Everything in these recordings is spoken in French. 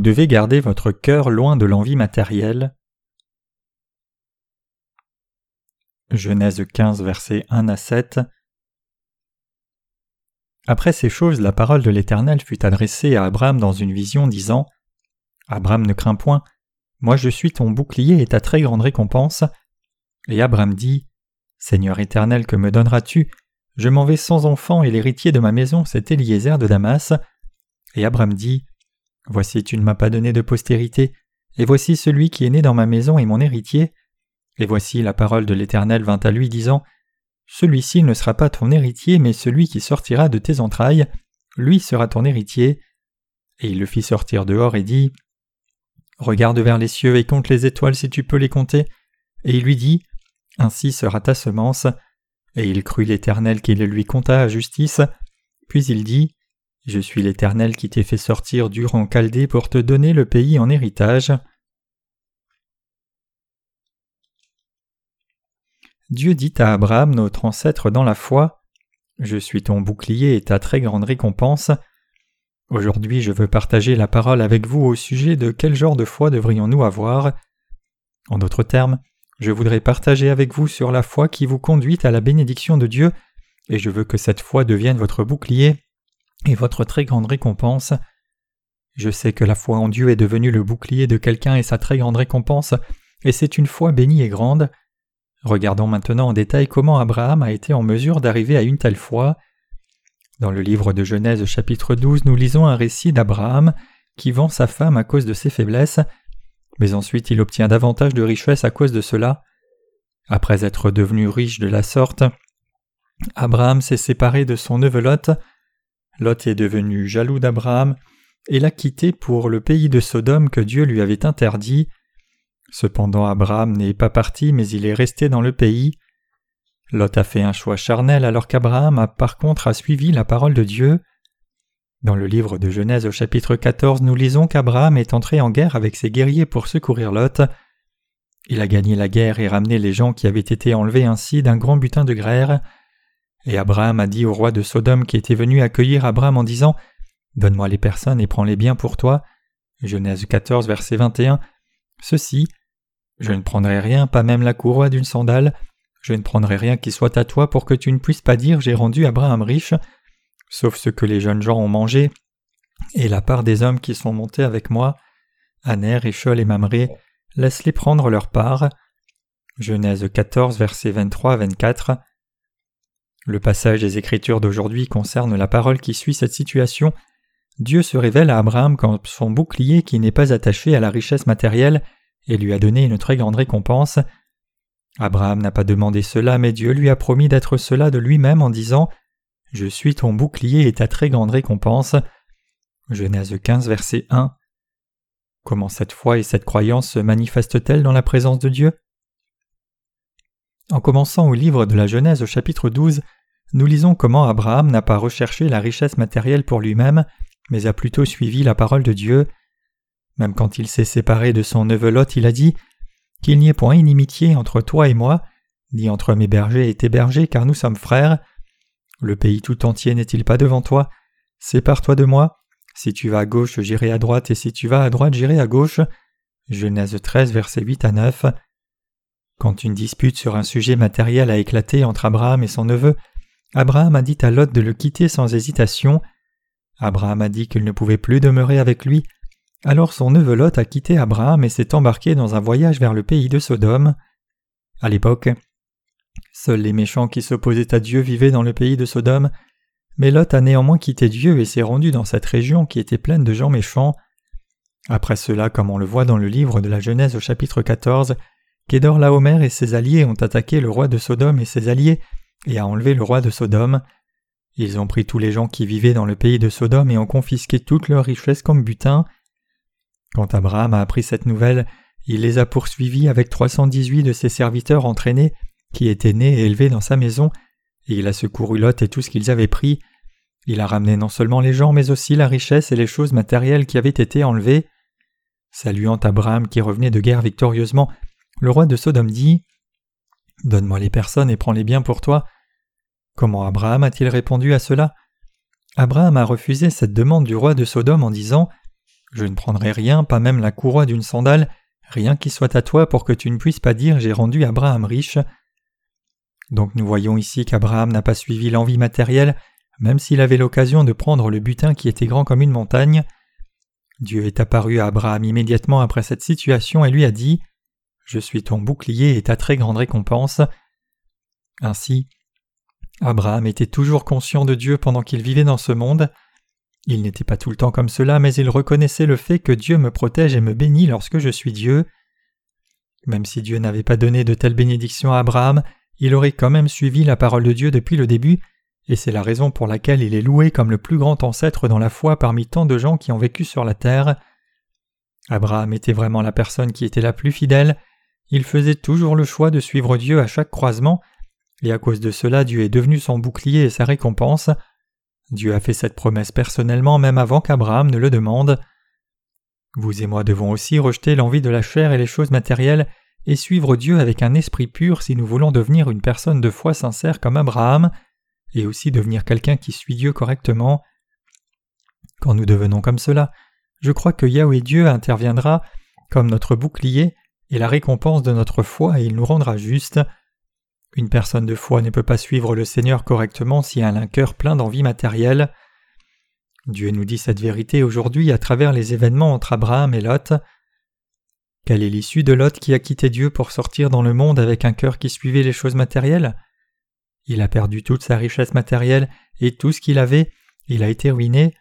Vous devez garder votre cœur loin de l'envie matérielle. Genèse 15, versets 1 à 7. Après ces choses, la parole de l'Éternel fut adressée à Abraham dans une vision, disant Abraham ne crains point, moi je suis ton bouclier et ta très grande récompense. Et Abraham dit Seigneur éternel, que me donneras-tu? Je m'en vais sans enfant, et l'héritier de ma maison, c'est Eliezer de Damas. Et Abraham dit Voici, tu ne m'as pas donné de postérité, et voici celui qui est né dans ma maison et mon héritier. Et voici la parole de l'Éternel vint à lui, disant Celui-ci ne sera pas ton héritier, mais celui qui sortira de tes entrailles, lui sera ton héritier. Et il le fit sortir dehors et dit Regarde vers les cieux et compte les étoiles si tu peux les compter. Et il lui dit Ainsi sera ta semence. Et il crut l'Éternel qui le lui compta à justice. Puis il dit Je suis l'Éternel qui t'ai fait sortir du rang Chaldée pour te donner le pays en héritage. Dieu dit à Abraham, notre ancêtre dans la foi Je suis ton bouclier et ta très grande récompense. Aujourd'hui, je veux partager la parole avec vous au sujet de quel genre de foi devrions-nous avoir. En d'autres termes, je voudrais partager avec vous sur la foi qui vous conduit à la bénédiction de Dieu, et je veux que cette foi devienne votre bouclier et votre très grande récompense. Je sais que la foi en Dieu est devenue le bouclier de quelqu'un et sa très grande récompense, et c'est une foi bénie et grande. Regardons maintenant en détail comment Abraham a été en mesure d'arriver à une telle foi. Dans le livre de Genèse chapitre 12, nous lisons un récit d'Abraham qui vend sa femme à cause de ses faiblesses, mais ensuite il obtient davantage de richesses à cause de cela. Après être devenu riche de la sorte, Abraham s'est séparé de son neveu Lot. Lot est devenu jaloux d'Abraham et l'a quitté pour le pays de Sodome que Dieu lui avait interdit. Cependant Abraham n'est pas parti mais il est resté dans le pays. Lot a fait un choix charnel alors qu'Abraham a par contre a suivi la parole de Dieu. Dans le livre de Genèse au chapitre 14, nous lisons qu'Abraham est entré en guerre avec ses guerriers pour secourir Lot. Il a gagné la guerre et ramené les gens qui avaient été enlevés ainsi d'un grand butin de grère. Et Abraham a dit au roi de Sodome qui était venu accueillir Abraham en disant Donne-moi les personnes et prends-les bien pour toi. Genèse 14, verset 21. Ceci Je ne prendrai rien, pas même la courroie d'une sandale. Je ne prendrai rien qui soit à toi pour que tu ne puisses pas dire j'ai rendu Abraham riche, sauf ce que les jeunes gens ont mangé, et la part des hommes qui sont montés avec moi, Aner, Échol et Mamré, laisse-les prendre leur part. Genèse 14, versets 23 à 24. Le passage des Écritures d'aujourd'hui concerne la parole qui suit cette situation. Dieu se révèle à Abraham comme son bouclier qui n'est pas attaché à la richesse matérielle et lui a donné une très grande récompense. Abraham n'a pas demandé cela, mais Dieu lui a promis d'être cela de lui-même en disant Je suis ton bouclier et ta très grande récompense. Genèse 15, verset 1. Comment cette foi et cette croyance se manifestent-elles dans la présence de Dieu? En commençant au livre de la Genèse au chapitre 12, nous lisons comment Abraham n'a pas recherché la richesse matérielle pour lui-même, mais a plutôt suivi la parole de Dieu. Même quand il s'est séparé de son neveu Lot, il a dit qu'il n'y ait point inimitié entre toi et moi, ni entre mes bergers et tes bergers, car nous sommes frères. Le pays tout entier n'est-il pas devant toi? Sépare-toi de moi. Si tu vas à gauche, j'irai à droite, et si tu vas à droite, j'irai à gauche. Genèse 13, versets 8 à 9. Quand une dispute sur un sujet matériel a éclaté entre Abraham et son neveu, Abraham a dit à Lot de le quitter sans hésitation. Abraham a dit qu'il ne pouvait plus demeurer avec lui, alors son neveu Lot a quitté Abraham et s'est embarqué dans un voyage vers le pays de Sodome. À l'époque, seuls les méchants qui s'opposaient à Dieu vivaient dans le pays de Sodome, mais Lot a néanmoins quitté Dieu et s'est rendu dans cette région qui était pleine de gens méchants. Après cela, comme on le voit dans le livre de la Genèse au chapitre 14, Kédor Laomer et ses alliés ont attaqué le roi de Sodome et ses alliés et a enlevé le roi de Sodome. Ils ont pris tous les gens qui vivaient dans le pays de Sodome et ont confisqué toutes leurs richesses comme butin. Quand Abraham a appris cette nouvelle, il les a poursuivis avec 318 de ses serviteurs entraînés qui étaient nés et élevés dans sa maison, et il a secouru Lot et tout ce qu'ils avaient pris. Il a ramené non seulement les gens, mais aussi la richesse et les choses matérielles qui avaient été enlevées. Saluant Abraham qui revenait de guerre victorieusement, le roi de Sodome dit Donne-moi les personnes et prends-les bien pour toi. Comment Abraham a-t-il répondu à cela? Abraham a refusé cette demande du roi de Sodome en disant Je ne prendrai rien, pas même la courroie d'une sandale, rien qui soit à toi pour que tu ne puisses pas dire j'ai rendu Abraham riche. Donc nous voyons ici qu'Abraham n'a pas suivi l'envie matérielle, même s'il avait l'occasion de prendre le butin qui était grand comme une montagne. Dieu est apparu à Abraham immédiatement après cette situation et lui a dit Je suis ton bouclier et ta très grande récompense. Ainsi, Abraham était toujours conscient de Dieu pendant qu'il vivait dans ce monde. Il n'était pas tout le temps comme cela, mais il reconnaissait le fait que Dieu me protège et me bénit lorsque je suis Dieu. Même si Dieu n'avait pas donné de telles bénédictions à Abraham, il aurait quand même suivi la parole de Dieu depuis le début, et c'est la raison pour laquelle il est loué comme le plus grand ancêtre dans la foi parmi tant de gens qui ont vécu sur la terre. Abraham était vraiment la personne qui était la plus fidèle, il faisait toujours le choix de suivre Dieu à chaque croisement, et à cause de cela Dieu est devenu son bouclier et sa récompense. Dieu a fait cette promesse personnellement même avant qu'Abraham ne le demande. Vous et moi devons aussi rejeter l'envie de la chair et les choses matérielles et suivre Dieu avec un esprit pur si nous voulons devenir une personne de foi sincère comme Abraham, et aussi devenir quelqu'un qui suit Dieu correctement. Quand nous devenons comme cela, je crois que Yahweh Dieu interviendra comme notre bouclier et la récompense de notre foi et il nous rendra justes. Une personne de foi ne peut pas suivre le Seigneur correctement si elle a un cœur plein d'envie matérielle. Dieu nous dit cette vérité aujourd'hui à travers les événements entre Abraham et Lot. Quelle est l'issue de Lot qui a quitté Dieu pour sortir dans le monde avec un cœur qui suivait les choses matérielles? Il a perdu toute sa richesse matérielle et tout ce qu'il avait, il a été ruiné.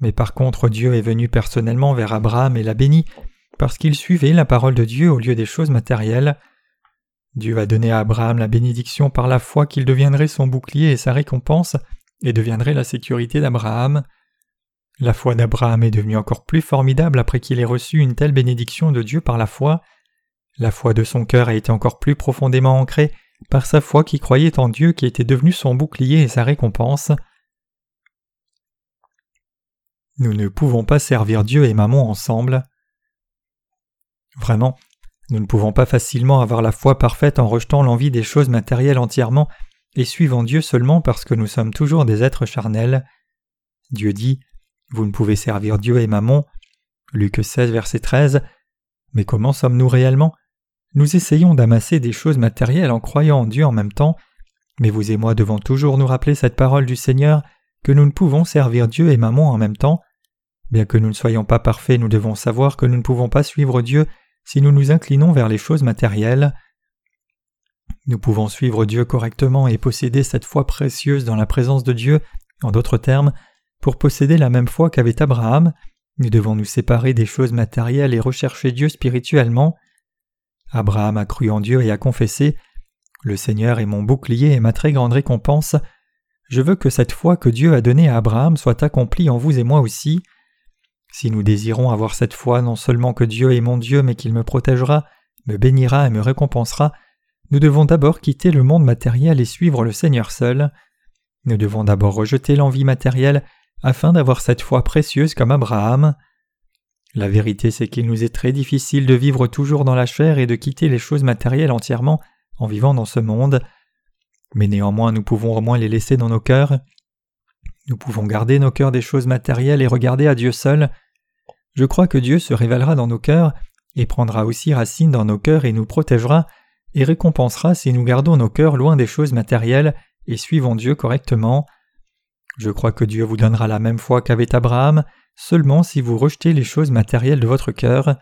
Mais par contre Dieu est venu personnellement vers Abraham et l'a béni, parce qu'il suivait la parole de Dieu au lieu des choses matérielles. Dieu a donné à Abraham la bénédiction par la foi qu'il deviendrait son bouclier et sa récompense, et deviendrait la sécurité d'Abraham. La foi d'Abraham est devenue encore plus formidable après qu'il ait reçu une telle bénédiction de Dieu par la foi. La foi de son cœur a été encore plus profondément ancrée par sa foi qui croyait en Dieu qui était devenu son bouclier et sa récompense. Nous ne pouvons pas servir Dieu et Maman ensemble. Vraiment, nous ne pouvons pas facilement avoir la foi parfaite en rejetant l'envie des choses matérielles entièrement et suivant Dieu seulement parce que nous sommes toujours des êtres charnels. Dieu dit vous ne pouvez servir Dieu et Mammon. Luc 16, verset 13. Mais comment sommes-nous réellement? Nous essayons d'amasser des choses matérielles en croyant en Dieu en même temps, mais vous et moi devons toujours nous rappeler cette parole du Seigneur que nous ne pouvons servir Dieu et Mammon en même temps. Bien que nous ne soyons pas parfaits, nous devons savoir que nous ne pouvons pas suivre Dieu si nous nous inclinons vers les choses matérielles. Nous pouvons suivre Dieu correctement et posséder cette foi précieuse dans la présence de Dieu, en d'autres termes, pour posséder la même foi qu'avait Abraham, nous devons nous séparer des choses matérielles et rechercher Dieu spirituellement. Abraham a cru en Dieu et a confessé Le Seigneur est mon bouclier et ma très grande récompense. Je veux que cette foi que Dieu a donnée à Abraham soit accomplie en vous et moi aussi. Si nous désirons avoir cette foi non seulement que Dieu est mon Dieu, mais qu'il me protégera, me bénira et me récompensera, nous devons d'abord quitter le monde matériel et suivre le Seigneur seul. Nous devons d'abord rejeter l'envie matérielle afin d'avoir cette foi précieuse comme Abraham. La vérité c'est qu'il nous est très difficile de vivre toujours dans la chair et de quitter les choses matérielles entièrement en vivant dans ce monde, mais néanmoins nous pouvons au moins les laisser dans nos cœurs. Nous pouvons garder nos cœurs des choses matérielles et regarder à Dieu seul. Je crois que Dieu se révélera dans nos cœurs et prendra aussi racine dans nos cœurs et nous protégera et récompensera si nous gardons nos cœurs loin des choses matérielles et suivons Dieu correctement. Je crois que Dieu vous donnera la même foi qu'avait Abraham, seulement si vous rejetez les choses matérielles de votre cœur.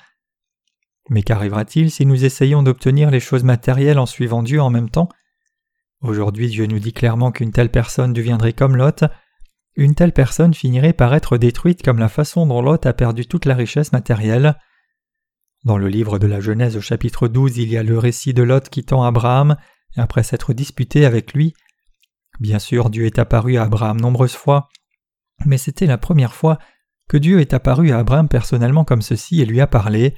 Mais qu'arrivera-t-il si nous essayons d'obtenir les choses matérielles en suivant Dieu en même temps? Aujourd'hui Dieu nous dit clairement qu'une telle personne deviendrait comme Lot, une telle personne finirait par être détruite comme la façon dont Lot a perdu toute la richesse matérielle. Dans le livre de la Genèse au chapitre 12, il y a le récit de Lot quittant Abraham après s'être disputé avec lui. Bien sûr, Dieu est apparu à Abraham nombreuses fois, mais c'était la première fois que Dieu est apparu à Abraham personnellement comme ceci et lui a parlé.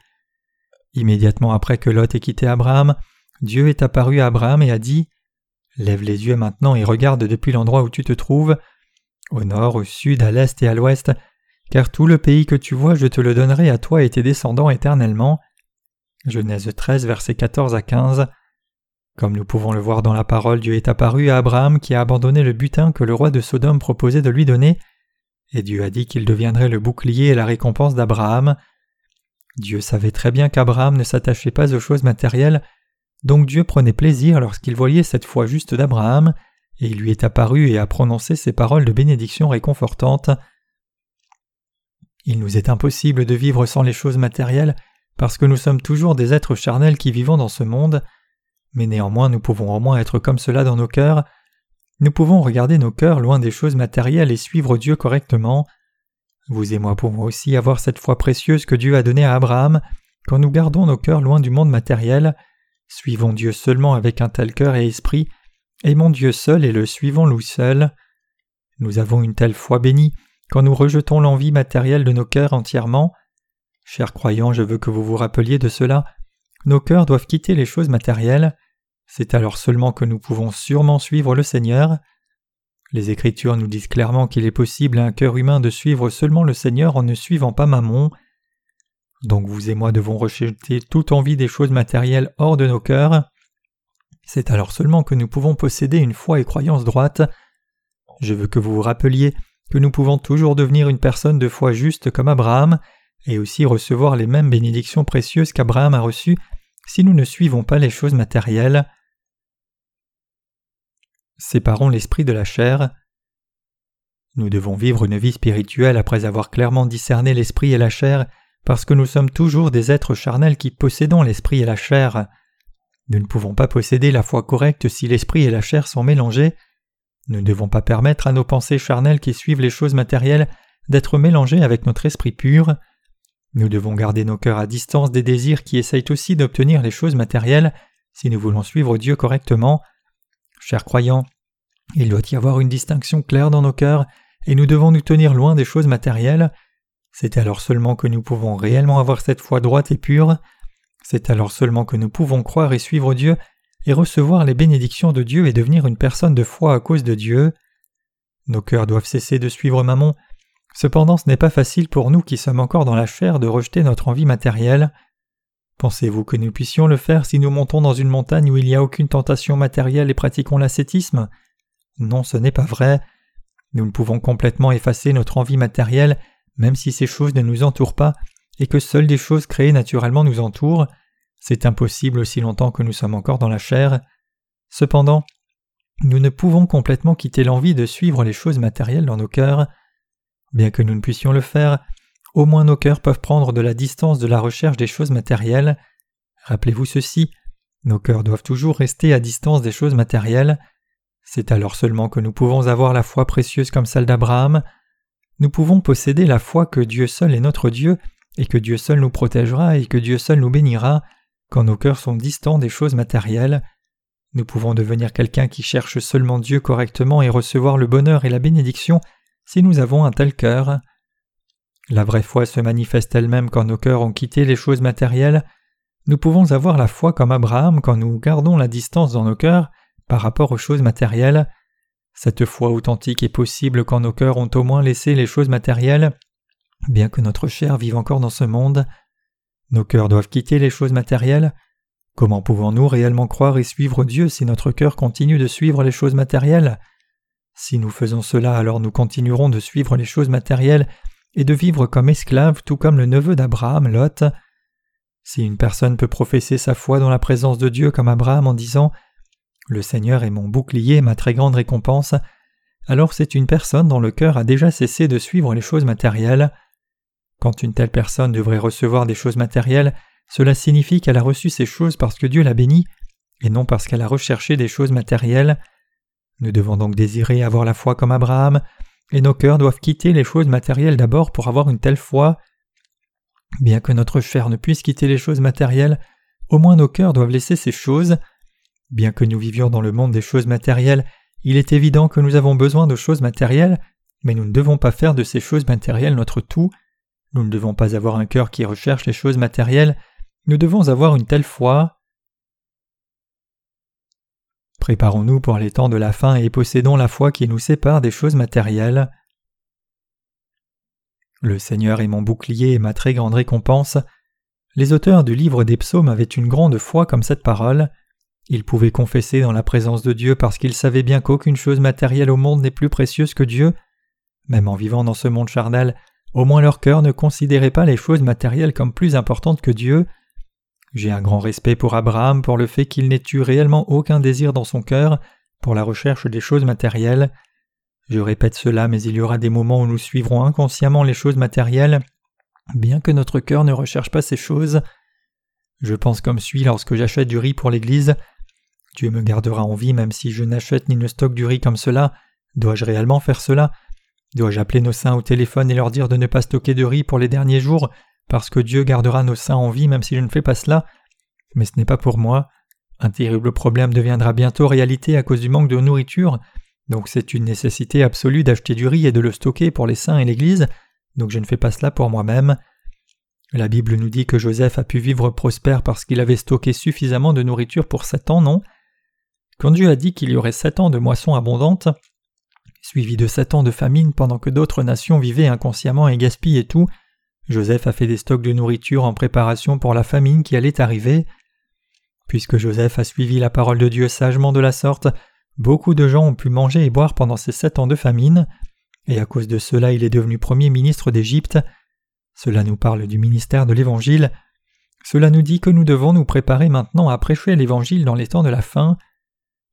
Immédiatement après que Lot ait quitté Abraham, Dieu est apparu à Abraham et a dit Lève les yeux maintenant et regarde depuis l'endroit où tu te trouves, au nord, au sud, à l'est et à l'ouest, car tout le pays que tu vois, je te le donnerai à toi et tes descendants éternellement. Genèse 13, versets 14 à 15. Comme nous pouvons le voir dans la parole, Dieu est apparu à Abraham qui a abandonné le butin que le roi de Sodome proposait de lui donner. et Dieu a dit qu'il deviendrait le bouclier et la récompense d'Abraham. Dieu savait très bien qu'Abraham ne s'attachait pas aux choses matérielles, donc Dieu prenait plaisir lorsqu'il voyait cette foi juste d'Abraham, et il lui est apparu et a prononcé ces paroles de bénédiction réconfortante. Il nous est impossible de vivre sans les choses matérielles, parce que nous sommes toujours des êtres charnels qui vivons dans ce monde, mais néanmoins nous pouvons au moins être comme cela dans nos cœurs. Nous pouvons regarder nos cœurs loin des choses matérielles et suivre Dieu correctement. Vous et moi pouvons aussi avoir cette foi précieuse que Dieu a donnée à Abraham quand nous gardons nos cœurs loin du monde matériel. Suivons Dieu seulement avec un tel cœur et esprit, aimons Dieu seul et le suivons nous seul. Nous avons une telle foi bénie quand nous rejetons l'envie matérielle de nos cœurs entièrement. Chers croyants, je veux que vous vous rappeliez de cela. Nos cœurs doivent quitter les choses matérielles. C'est alors seulement que nous pouvons sûrement suivre le Seigneur. Les Écritures nous disent clairement qu'il est possible à un cœur humain de suivre seulement le Seigneur en ne suivant pas Mammon. Donc vous et moi devons rejeter toute envie des choses matérielles hors de nos cœurs. C'est alors seulement que nous pouvons posséder une foi et croyance droite. Je veux que vous vous rappeliez que nous pouvons toujours devenir une personne de foi juste comme Abraham, et aussi recevoir les mêmes bénédictions précieuses qu'Abraham a reçues si nous ne suivons pas les choses matérielles. Séparons l'esprit de la chair. Nous devons vivre une vie spirituelle après avoir clairement discerné l'esprit et la chair, parce que nous sommes toujours des êtres charnels qui possédons l'esprit et la chair. Nous ne pouvons pas posséder la foi correcte si l'esprit et la chair sont mélangés. Nous ne devons pas permettre à nos pensées charnelles qui suivent les choses matérielles d'être mélangées avec notre esprit pur. Nous devons garder nos cœurs à distance des désirs qui essayent aussi d'obtenir les choses matérielles si nous voulons suivre Dieu correctement. Chers croyants, il doit y avoir une distinction claire dans nos cœurs, et nous devons nous tenir loin des choses matérielles. C'est alors seulement que nous pouvons réellement avoir cette foi droite et pure. C'est alors seulement que nous pouvons croire et suivre Dieu et recevoir les bénédictions de Dieu et devenir une personne de foi à cause de Dieu. Nos cœurs doivent cesser de suivre Mammon. Cependant, ce n'est pas facile pour nous qui sommes encore dans la chair de rejeter notre envie matérielle. Pensez-vous que nous puissions le faire si nous montons dans une montagne où il n'y a aucune tentation matérielle et pratiquons l'ascétisme? Non, ce n'est pas vrai. Nous ne pouvons complètement effacer notre envie matérielle, même si ces choses ne nous entourent pas, et que seules des choses créées naturellement nous entourent. C'est impossible aussi longtemps que nous sommes encore dans la chair. Cependant, nous ne pouvons complètement quitter l'envie de suivre les choses matérielles dans nos cœurs. Bien que nous ne puissions le faire, au moins nos cœurs peuvent prendre de la distance de la recherche des choses matérielles. Rappelez-vous ceci, nos cœurs doivent toujours rester à distance des choses matérielles. C'est alors seulement que nous pouvons avoir la foi précieuse comme celle d'Abraham. Nous pouvons posséder la foi que Dieu seul est notre Dieu, et que Dieu seul nous protégera et que Dieu seul nous bénira, quand nos cœurs sont distants des choses matérielles. Nous pouvons devenir quelqu'un qui cherche seulement Dieu correctement et recevoir le bonheur et la bénédiction si nous avons un tel cœur. La vraie foi se manifeste elle-même quand nos cœurs ont quitté les choses matérielles. Nous pouvons avoir la foi comme Abraham quand nous gardons la distance dans nos cœurs par rapport aux choses matérielles. Cette foi authentique est possible quand nos cœurs ont au moins laissé les choses matérielles, bien que notre chair vive encore dans ce monde. Nos cœurs doivent quitter les choses matérielles. Comment pouvons-nous réellement croire et suivre Dieu si notre cœur continue de suivre les choses matérielles? Si nous faisons cela, alors nous continuerons de suivre les choses matérielles et de vivre comme esclave tout comme le neveu d'Abraham, Lot. Si une personne peut professer sa foi dans la présence de Dieu comme Abraham en disant Le Seigneur est mon bouclier, ma très grande récompense, alors c'est une personne dont le cœur a déjà cessé de suivre les choses matérielles. Quand une telle personne devrait recevoir des choses matérielles, cela signifie qu'elle a reçu ces choses parce que Dieu l'a bénie, et non parce qu'elle a recherché des choses matérielles. Nous devons donc désirer avoir la foi comme Abraham, et nos cœurs doivent quitter les choses matérielles d'abord pour avoir une telle foi. Bien que notre chair ne puisse quitter les choses matérielles, au moins nos cœurs doivent laisser ces choses. Bien que nous vivions dans le monde des choses matérielles, il est évident que nous avons besoin de choses matérielles, mais nous ne devons pas faire de ces choses matérielles notre tout. Nous ne devons pas avoir un cœur qui recherche les choses matérielles, nous devons avoir une telle foi. Préparons-nous pour les temps de la fin et possédons la foi qui nous sépare des choses matérielles. Le Seigneur est mon bouclier et ma très grande récompense. Les auteurs du livre des psaumes avaient une grande foi comme cette parole. Ils pouvaient confesser dans la présence de Dieu parce qu'ils savaient bien qu'aucune chose matérielle au monde n'est plus précieuse que Dieu. même en vivant dans ce monde charnel, au moins leur cœur ne considérait pas les choses matérielles comme plus importantes que Dieu. J'ai un grand respect pour Abraham pour le fait qu'il n'ait eu réellement aucun désir dans son cœur pour la recherche des choses matérielles. Je répète cela, mais il y aura des moments où nous suivrons inconsciemment les choses matérielles, bien que notre cœur ne recherche pas ces choses. Je pense comme suit lorsque j'achète du riz pour l'Église. Dieu me gardera en vie même si je n'achète ni ne stocke du riz comme cela. Dois-je réellement faire cela? Dois-je appeler nos saints au téléphone et leur dire de ne pas stocker de riz pour les derniers jours, parce que Dieu gardera nos saints en vie même si je ne fais pas cela? Mais ce n'est pas pour moi. Un terrible problème deviendra bientôt réalité à cause du manque de nourriture, donc c'est une nécessité absolue d'acheter du riz et de le stocker pour les saints et l'Église, donc je ne fais pas cela pour moi-même. La Bible nous dit que Joseph a pu vivre prospère parce qu'il avait stocké suffisamment de nourriture pour sept ans, non? Quand Dieu a dit qu'il y aurait sept ans de moissons abondantes, suivi de sept ans de famine pendant que d'autres nations vivaient inconsciemment et gaspillaient tout, Joseph a fait des stocks de nourriture en préparation pour la famine qui allait arriver. Puisque Joseph a suivi la parole de Dieu sagement de la sorte, beaucoup de gens ont pu manger et boire pendant ces sept ans de famine, et à cause de cela il est devenu premier ministre d'Égypte. Cela nous parle du ministère de l'Évangile. Cela nous dit que nous devons nous préparer maintenant à prêcher l'Évangile dans les temps de la fin.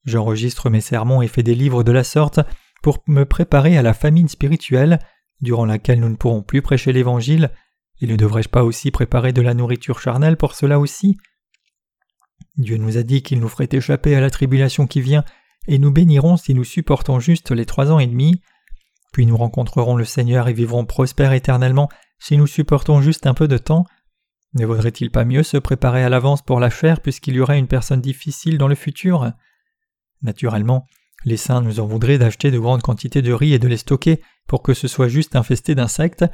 J'enregistre mes sermons et fais des livres de la sorte pour me préparer à la famine spirituelle, durant laquelle nous ne pourrons plus prêcher l'Évangile, et ne devrais-je pas aussi préparer de la nourriture charnelle pour cela aussi? Dieu nous a dit qu'il nous ferait échapper à la tribulation qui vient, et nous bénirons si nous supportons juste les trois ans et demi, puis nous rencontrerons le Seigneur et vivrons prospères éternellement si nous supportons juste un peu de temps. Ne vaudrait-il pas mieux se préparer à l'avance pour la chair puisqu'il y aurait une personne difficile dans le futur? Naturellement, les saints nous en voudraient d'acheter de grandes quantités de riz et de les stocker pour que ce soit juste infesté d'insectes.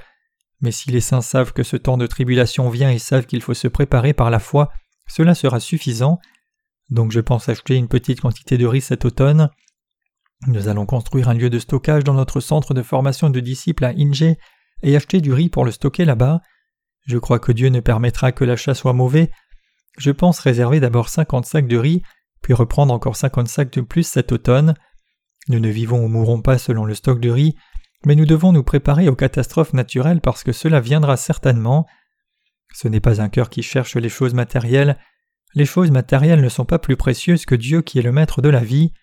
Mais si les saints savent que ce temps de tribulation vient et savent qu'il faut se préparer par la foi, cela sera suffisant. Donc je pense acheter une petite quantité de riz cet automne. Nous allons construire un lieu de stockage dans notre centre de formation de disciples à Inge et acheter du riz pour le stocker là-bas. Je crois que Dieu ne permettra que l'achat soit mauvais. Je pense réserver d'abord 50 sacs de riz puis reprendre encore 50 sacs de plus cet automne. Nous ne vivons ou mourrons pas selon le stock de riz, mais nous devons nous préparer aux catastrophes naturelles parce que cela viendra certainement. Ce n'est pas un cœur qui cherche les choses matérielles. Les choses matérielles ne sont pas plus précieuses que Dieu qui est le maître de la vie.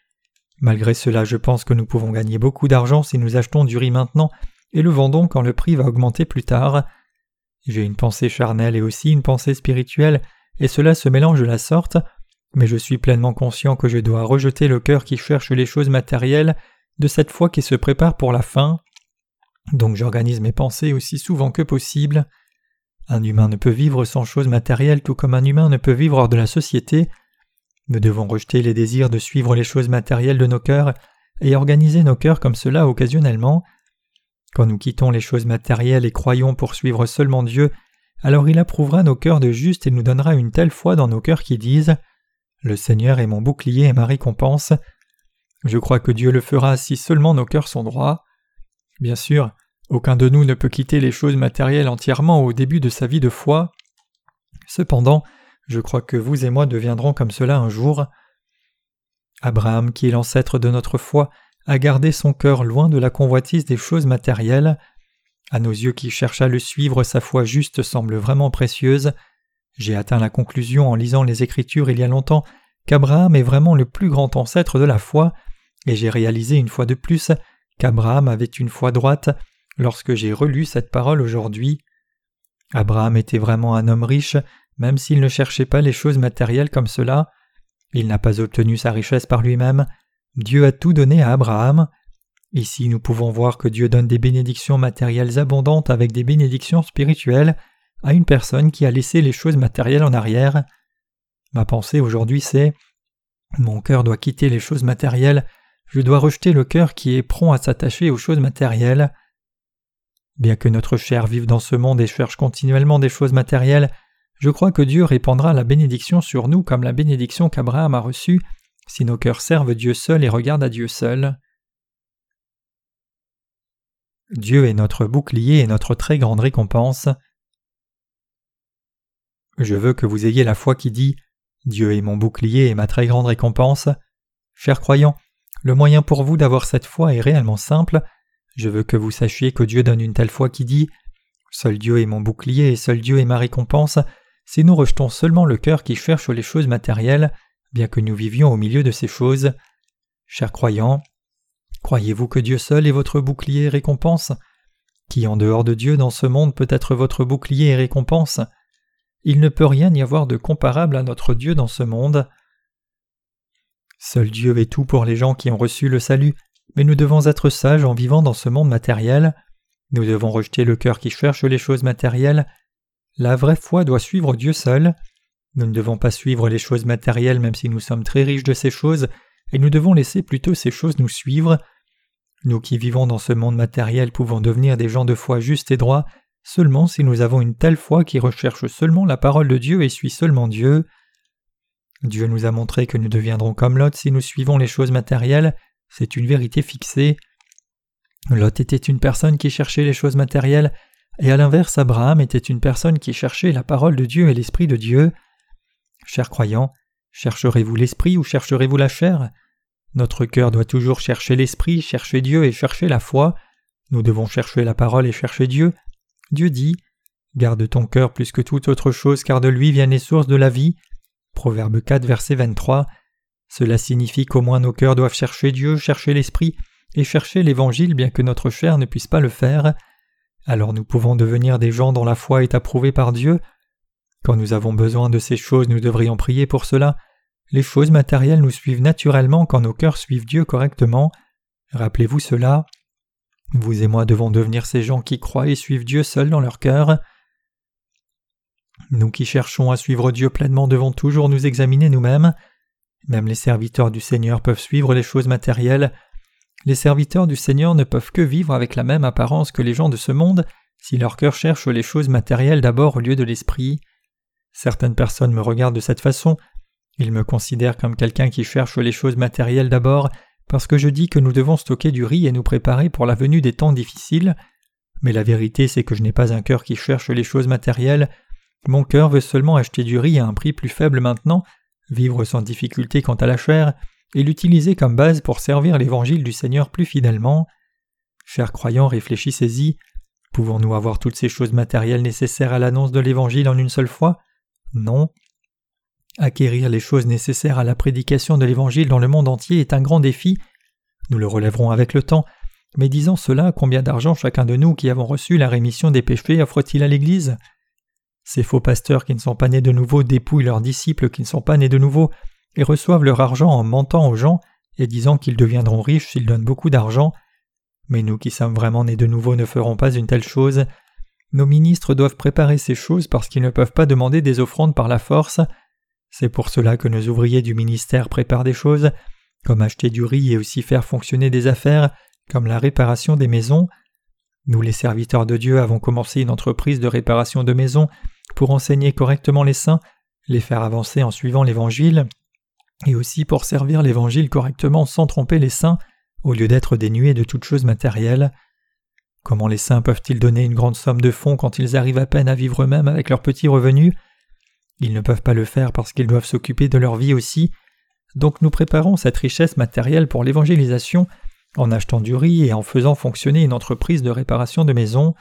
Malgré cela, je pense que nous pouvons gagner beaucoup d'argent si nous achetons du riz maintenant et le vendons quand le prix va augmenter plus tard. J'ai une pensée charnelle et aussi une pensée spirituelle, et cela se mélange de la sorte mais je suis pleinement conscient que je dois rejeter le cœur qui cherche les choses matérielles de cette foi qui se prépare pour la fin. Donc j'organise mes pensées aussi souvent que possible. Un humain ne peut vivre sans choses matérielles tout comme un humain ne peut vivre hors de la société. Nous devons rejeter les désirs de suivre les choses matérielles de nos cœurs et organiser nos cœurs comme cela occasionnellement. Quand nous quittons les choses matérielles et croyons poursuivre seulement Dieu, alors il approuvera nos cœurs de juste et nous donnera une telle foi dans nos cœurs qui disent le Seigneur est mon bouclier et ma récompense. Je crois que Dieu le fera si seulement nos cœurs sont droits. Bien sûr, aucun de nous ne peut quitter les choses matérielles entièrement au début de sa vie de foi. Cependant, je crois que vous et moi deviendrons comme cela un jour. Abraham, qui est l'ancêtre de notre foi, a gardé son cœur loin de la convoitise des choses matérielles. À nos yeux qui cherchent à le suivre, sa foi juste semble vraiment précieuse. J'ai atteint la conclusion en lisant les Écritures il y a longtemps qu'Abraham est vraiment le plus grand ancêtre de la foi, et j'ai réalisé une fois de plus qu'Abraham avait une foi droite lorsque j'ai relu cette parole aujourd'hui. Abraham était vraiment un homme riche, même s'il ne cherchait pas les choses matérielles comme cela. Il n'a pas obtenu sa richesse par lui-même. Dieu a tout donné à Abraham. Ici nous pouvons voir que Dieu donne des bénédictions matérielles abondantes avec des bénédictions spirituelles à une personne qui a laissé les choses matérielles en arrière. Ma pensée aujourd'hui c'est Mon cœur doit quitter les choses matérielles, je dois rejeter le cœur qui est prompt à s'attacher aux choses matérielles. Bien que notre chair vive dans ce monde et cherche continuellement des choses matérielles, je crois que Dieu répandra la bénédiction sur nous comme la bénédiction qu'Abraham a reçue si nos cœurs servent Dieu seul et regardent à Dieu seul. Dieu est notre bouclier et notre très grande récompense. Je veux que vous ayez la foi qui dit Dieu est mon bouclier et ma très grande récompense. Chers croyants, le moyen pour vous d'avoir cette foi est réellement simple. Je veux que vous sachiez que Dieu donne une telle foi qui dit Seul Dieu est mon bouclier et seul Dieu est ma récompense, si nous rejetons seulement le cœur qui cherche les choses matérielles, bien que nous vivions au milieu de ces choses. Chers croyants, croyez-vous que Dieu seul est votre bouclier et récompense? Qui en dehors de Dieu dans ce monde peut être votre bouclier et récompense? Il ne peut rien y avoir de comparable à notre Dieu dans ce monde. Seul Dieu est tout pour les gens qui ont reçu le salut, mais nous devons être sages en vivant dans ce monde matériel. Nous devons rejeter le cœur qui cherche les choses matérielles. La vraie foi doit suivre Dieu seul. Nous ne devons pas suivre les choses matérielles même si nous sommes très riches de ces choses, et nous devons laisser plutôt ces choses nous suivre. Nous qui vivons dans ce monde matériel pouvons devenir des gens de foi justes et droits seulement si nous avons une telle foi qui recherche seulement la parole de Dieu et suit seulement Dieu. Dieu nous a montré que nous deviendrons comme Lot si nous suivons les choses matérielles, c'est une vérité fixée. Lot était une personne qui cherchait les choses matérielles, et à l'inverse Abraham était une personne qui cherchait la parole de Dieu et l'Esprit de Dieu. Chers croyants, chercherez-vous l'Esprit ou chercherez-vous la chair? Notre cœur doit toujours chercher l'Esprit, chercher Dieu et chercher la foi. Nous devons chercher la parole et chercher Dieu. Dieu dit Garde ton cœur plus que toute autre chose, car de lui viennent les sources de la vie. Proverbe 4, verset 23. Cela signifie qu'au moins nos cœurs doivent chercher Dieu, chercher l'Esprit, et chercher l'Évangile bien que notre chair ne puisse pas le faire. Alors nous pouvons devenir des gens dont la foi est approuvée par Dieu. Quand nous avons besoin de ces choses, nous devrions prier pour cela. Les choses matérielles nous suivent naturellement quand nos cœurs suivent Dieu correctement. Rappelez-vous cela. Vous et moi devons devenir ces gens qui croient et suivent Dieu seul dans leur cœur. Nous qui cherchons à suivre Dieu pleinement devons toujours nous examiner nous-mêmes. Même les serviteurs du Seigneur peuvent suivre les choses matérielles. Les serviteurs du Seigneur ne peuvent que vivre avec la même apparence que les gens de ce monde si leur cœur cherche les choses matérielles d'abord au lieu de l'esprit. Certaines personnes me regardent de cette façon. Ils me considèrent comme quelqu'un qui cherche les choses matérielles d'abord parce que je dis que nous devons stocker du riz et nous préparer pour la venue des temps difficiles. Mais la vérité c'est que je n'ai pas un cœur qui cherche les choses matérielles, mon cœur veut seulement acheter du riz à un prix plus faible maintenant, vivre sans difficulté quant à la chair, et l'utiliser comme base pour servir l'évangile du Seigneur plus fidèlement. Chers croyants, réfléchissez-y. Pouvons-nous avoir toutes ces choses matérielles nécessaires à l'annonce de l'évangile en une seule fois? Non. Acquérir les choses nécessaires à la prédication de l'évangile dans le monde entier est un grand défi. Nous le relèverons avec le temps, mais disant cela, combien d'argent chacun de nous qui avons reçu la rémission des péchés offre-t-il à l'Église? Ces faux pasteurs qui ne sont pas nés de nouveau dépouillent leurs disciples qui ne sont pas nés de nouveau et reçoivent leur argent en mentant aux gens et disant qu'ils deviendront riches s'ils donnent beaucoup d'argent. Mais nous qui sommes vraiment nés de nouveau ne ferons pas une telle chose. Nos ministres doivent préparer ces choses parce qu'ils ne peuvent pas demander des offrandes par la force. C'est pour cela que nos ouvriers du ministère préparent des choses, comme acheter du riz et aussi faire fonctionner des affaires, comme la réparation des maisons. Nous les serviteurs de Dieu avons commencé une entreprise de réparation de maisons pour enseigner correctement les saints, les faire avancer en suivant l'Évangile, et aussi pour servir l'Évangile correctement sans tromper les saints, au lieu d'être dénués de toute chose matérielle. Comment les saints peuvent-ils donner une grande somme de fonds quand ils arrivent à peine à vivre eux-mêmes avec leurs petits revenus? Ils ne peuvent pas le faire parce qu'ils doivent s'occuper de leur vie aussi. Donc nous préparons cette richesse matérielle pour l'évangélisation en achetant du riz et en faisant fonctionner une entreprise de réparation de maisons.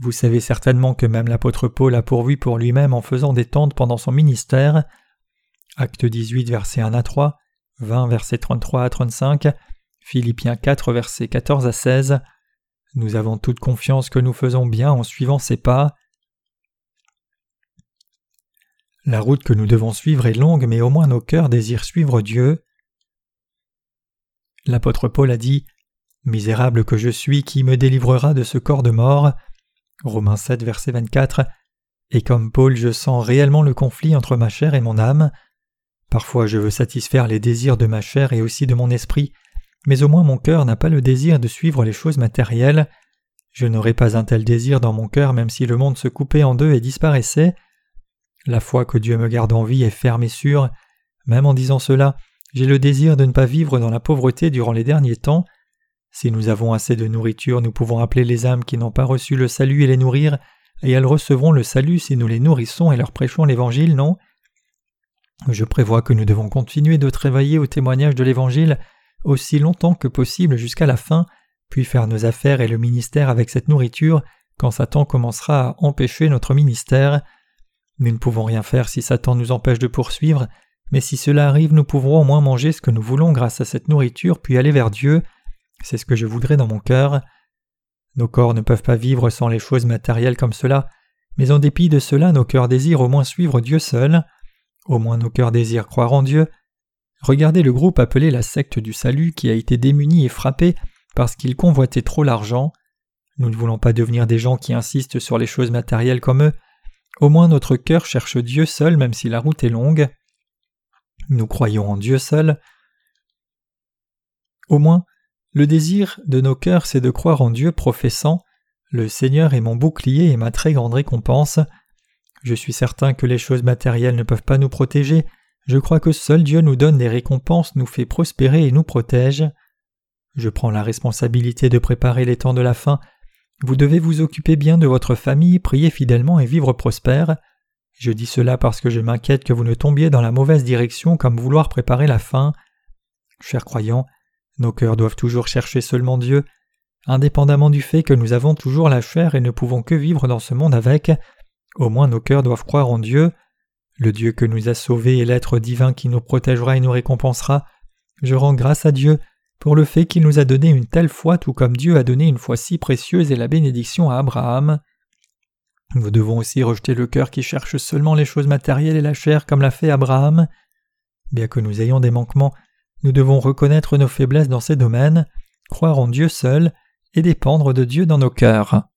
Vous savez certainement que même l'apôtre Paul a pourvu pour lui-même en faisant des tentes pendant son ministère. Acte 18, versets 1 à 3, 20, versets 33 à 35, Philippiens 4, versets 14 à 16. Nous avons toute confiance que nous faisons bien en suivant ses pas. La route que nous devons suivre est longue, mais au moins nos cœurs désirent suivre Dieu. L'apôtre Paul a dit Misérable que je suis, qui me délivrera de ce corps de mort Romains 7, verset 24. Et comme Paul, je sens réellement le conflit entre ma chair et mon âme. Parfois je veux satisfaire les désirs de ma chair et aussi de mon esprit, mais au moins mon cœur n'a pas le désir de suivre les choses matérielles. Je n'aurais pas un tel désir dans mon cœur même si le monde se coupait en deux et disparaissait. La foi que Dieu me garde en vie est ferme et sûre. Même en disant cela, j'ai le désir de ne pas vivre dans la pauvreté durant les derniers temps. Si nous avons assez de nourriture, nous pouvons appeler les âmes qui n'ont pas reçu le salut et les nourrir, et elles recevront le salut si nous les nourrissons et leur prêchons l'Évangile, non? Je prévois que nous devons continuer de travailler au témoignage de l'Évangile aussi longtemps que possible jusqu'à la fin, puis faire nos affaires et le ministère avec cette nourriture quand Satan commencera à empêcher notre ministère. Nous ne pouvons rien faire si Satan nous empêche de poursuivre, mais si cela arrive, nous pouvons au moins manger ce que nous voulons grâce à cette nourriture, puis aller vers Dieu. C'est ce que je voudrais dans mon cœur. Nos corps ne peuvent pas vivre sans les choses matérielles comme cela, mais en dépit de cela, nos cœurs désirent au moins suivre Dieu seul. Au moins nos cœurs désirent croire en Dieu. Regardez le groupe appelé la secte du salut qui a été démuni et frappé parce qu'il convoitait trop l'argent. Nous ne voulons pas devenir des gens qui insistent sur les choses matérielles comme eux. Au moins notre cœur cherche Dieu seul même si la route est longue. Nous croyons en Dieu seul. Au moins, le désir de nos cœurs c'est de croire en Dieu professant Le Seigneur est mon bouclier et ma très grande récompense. Je suis certain que les choses matérielles ne peuvent pas nous protéger, je crois que seul Dieu nous donne des récompenses, nous fait prospérer et nous protège. Je prends la responsabilité de préparer les temps de la fin. Vous devez vous occuper bien de votre famille, prier fidèlement et vivre prospère. Je dis cela parce que je m'inquiète que vous ne tombiez dans la mauvaise direction comme vouloir préparer la fin. Chers croyants, nos cœurs doivent toujours chercher seulement Dieu. Indépendamment du fait que nous avons toujours la chair et ne pouvons que vivre dans ce monde avec, au moins nos cœurs doivent croire en Dieu. Le Dieu que nous a sauvés est l'être divin qui nous protégera et nous récompensera. Je rends grâce à Dieu pour le fait qu'il nous a donné une telle foi tout comme Dieu a donné une foi si précieuse et la bénédiction à Abraham. Nous devons aussi rejeter le cœur qui cherche seulement les choses matérielles et la chair comme l'a fait Abraham. Bien que nous ayons des manquements, nous devons reconnaître nos faiblesses dans ces domaines, croire en Dieu seul et dépendre de Dieu dans nos cœurs.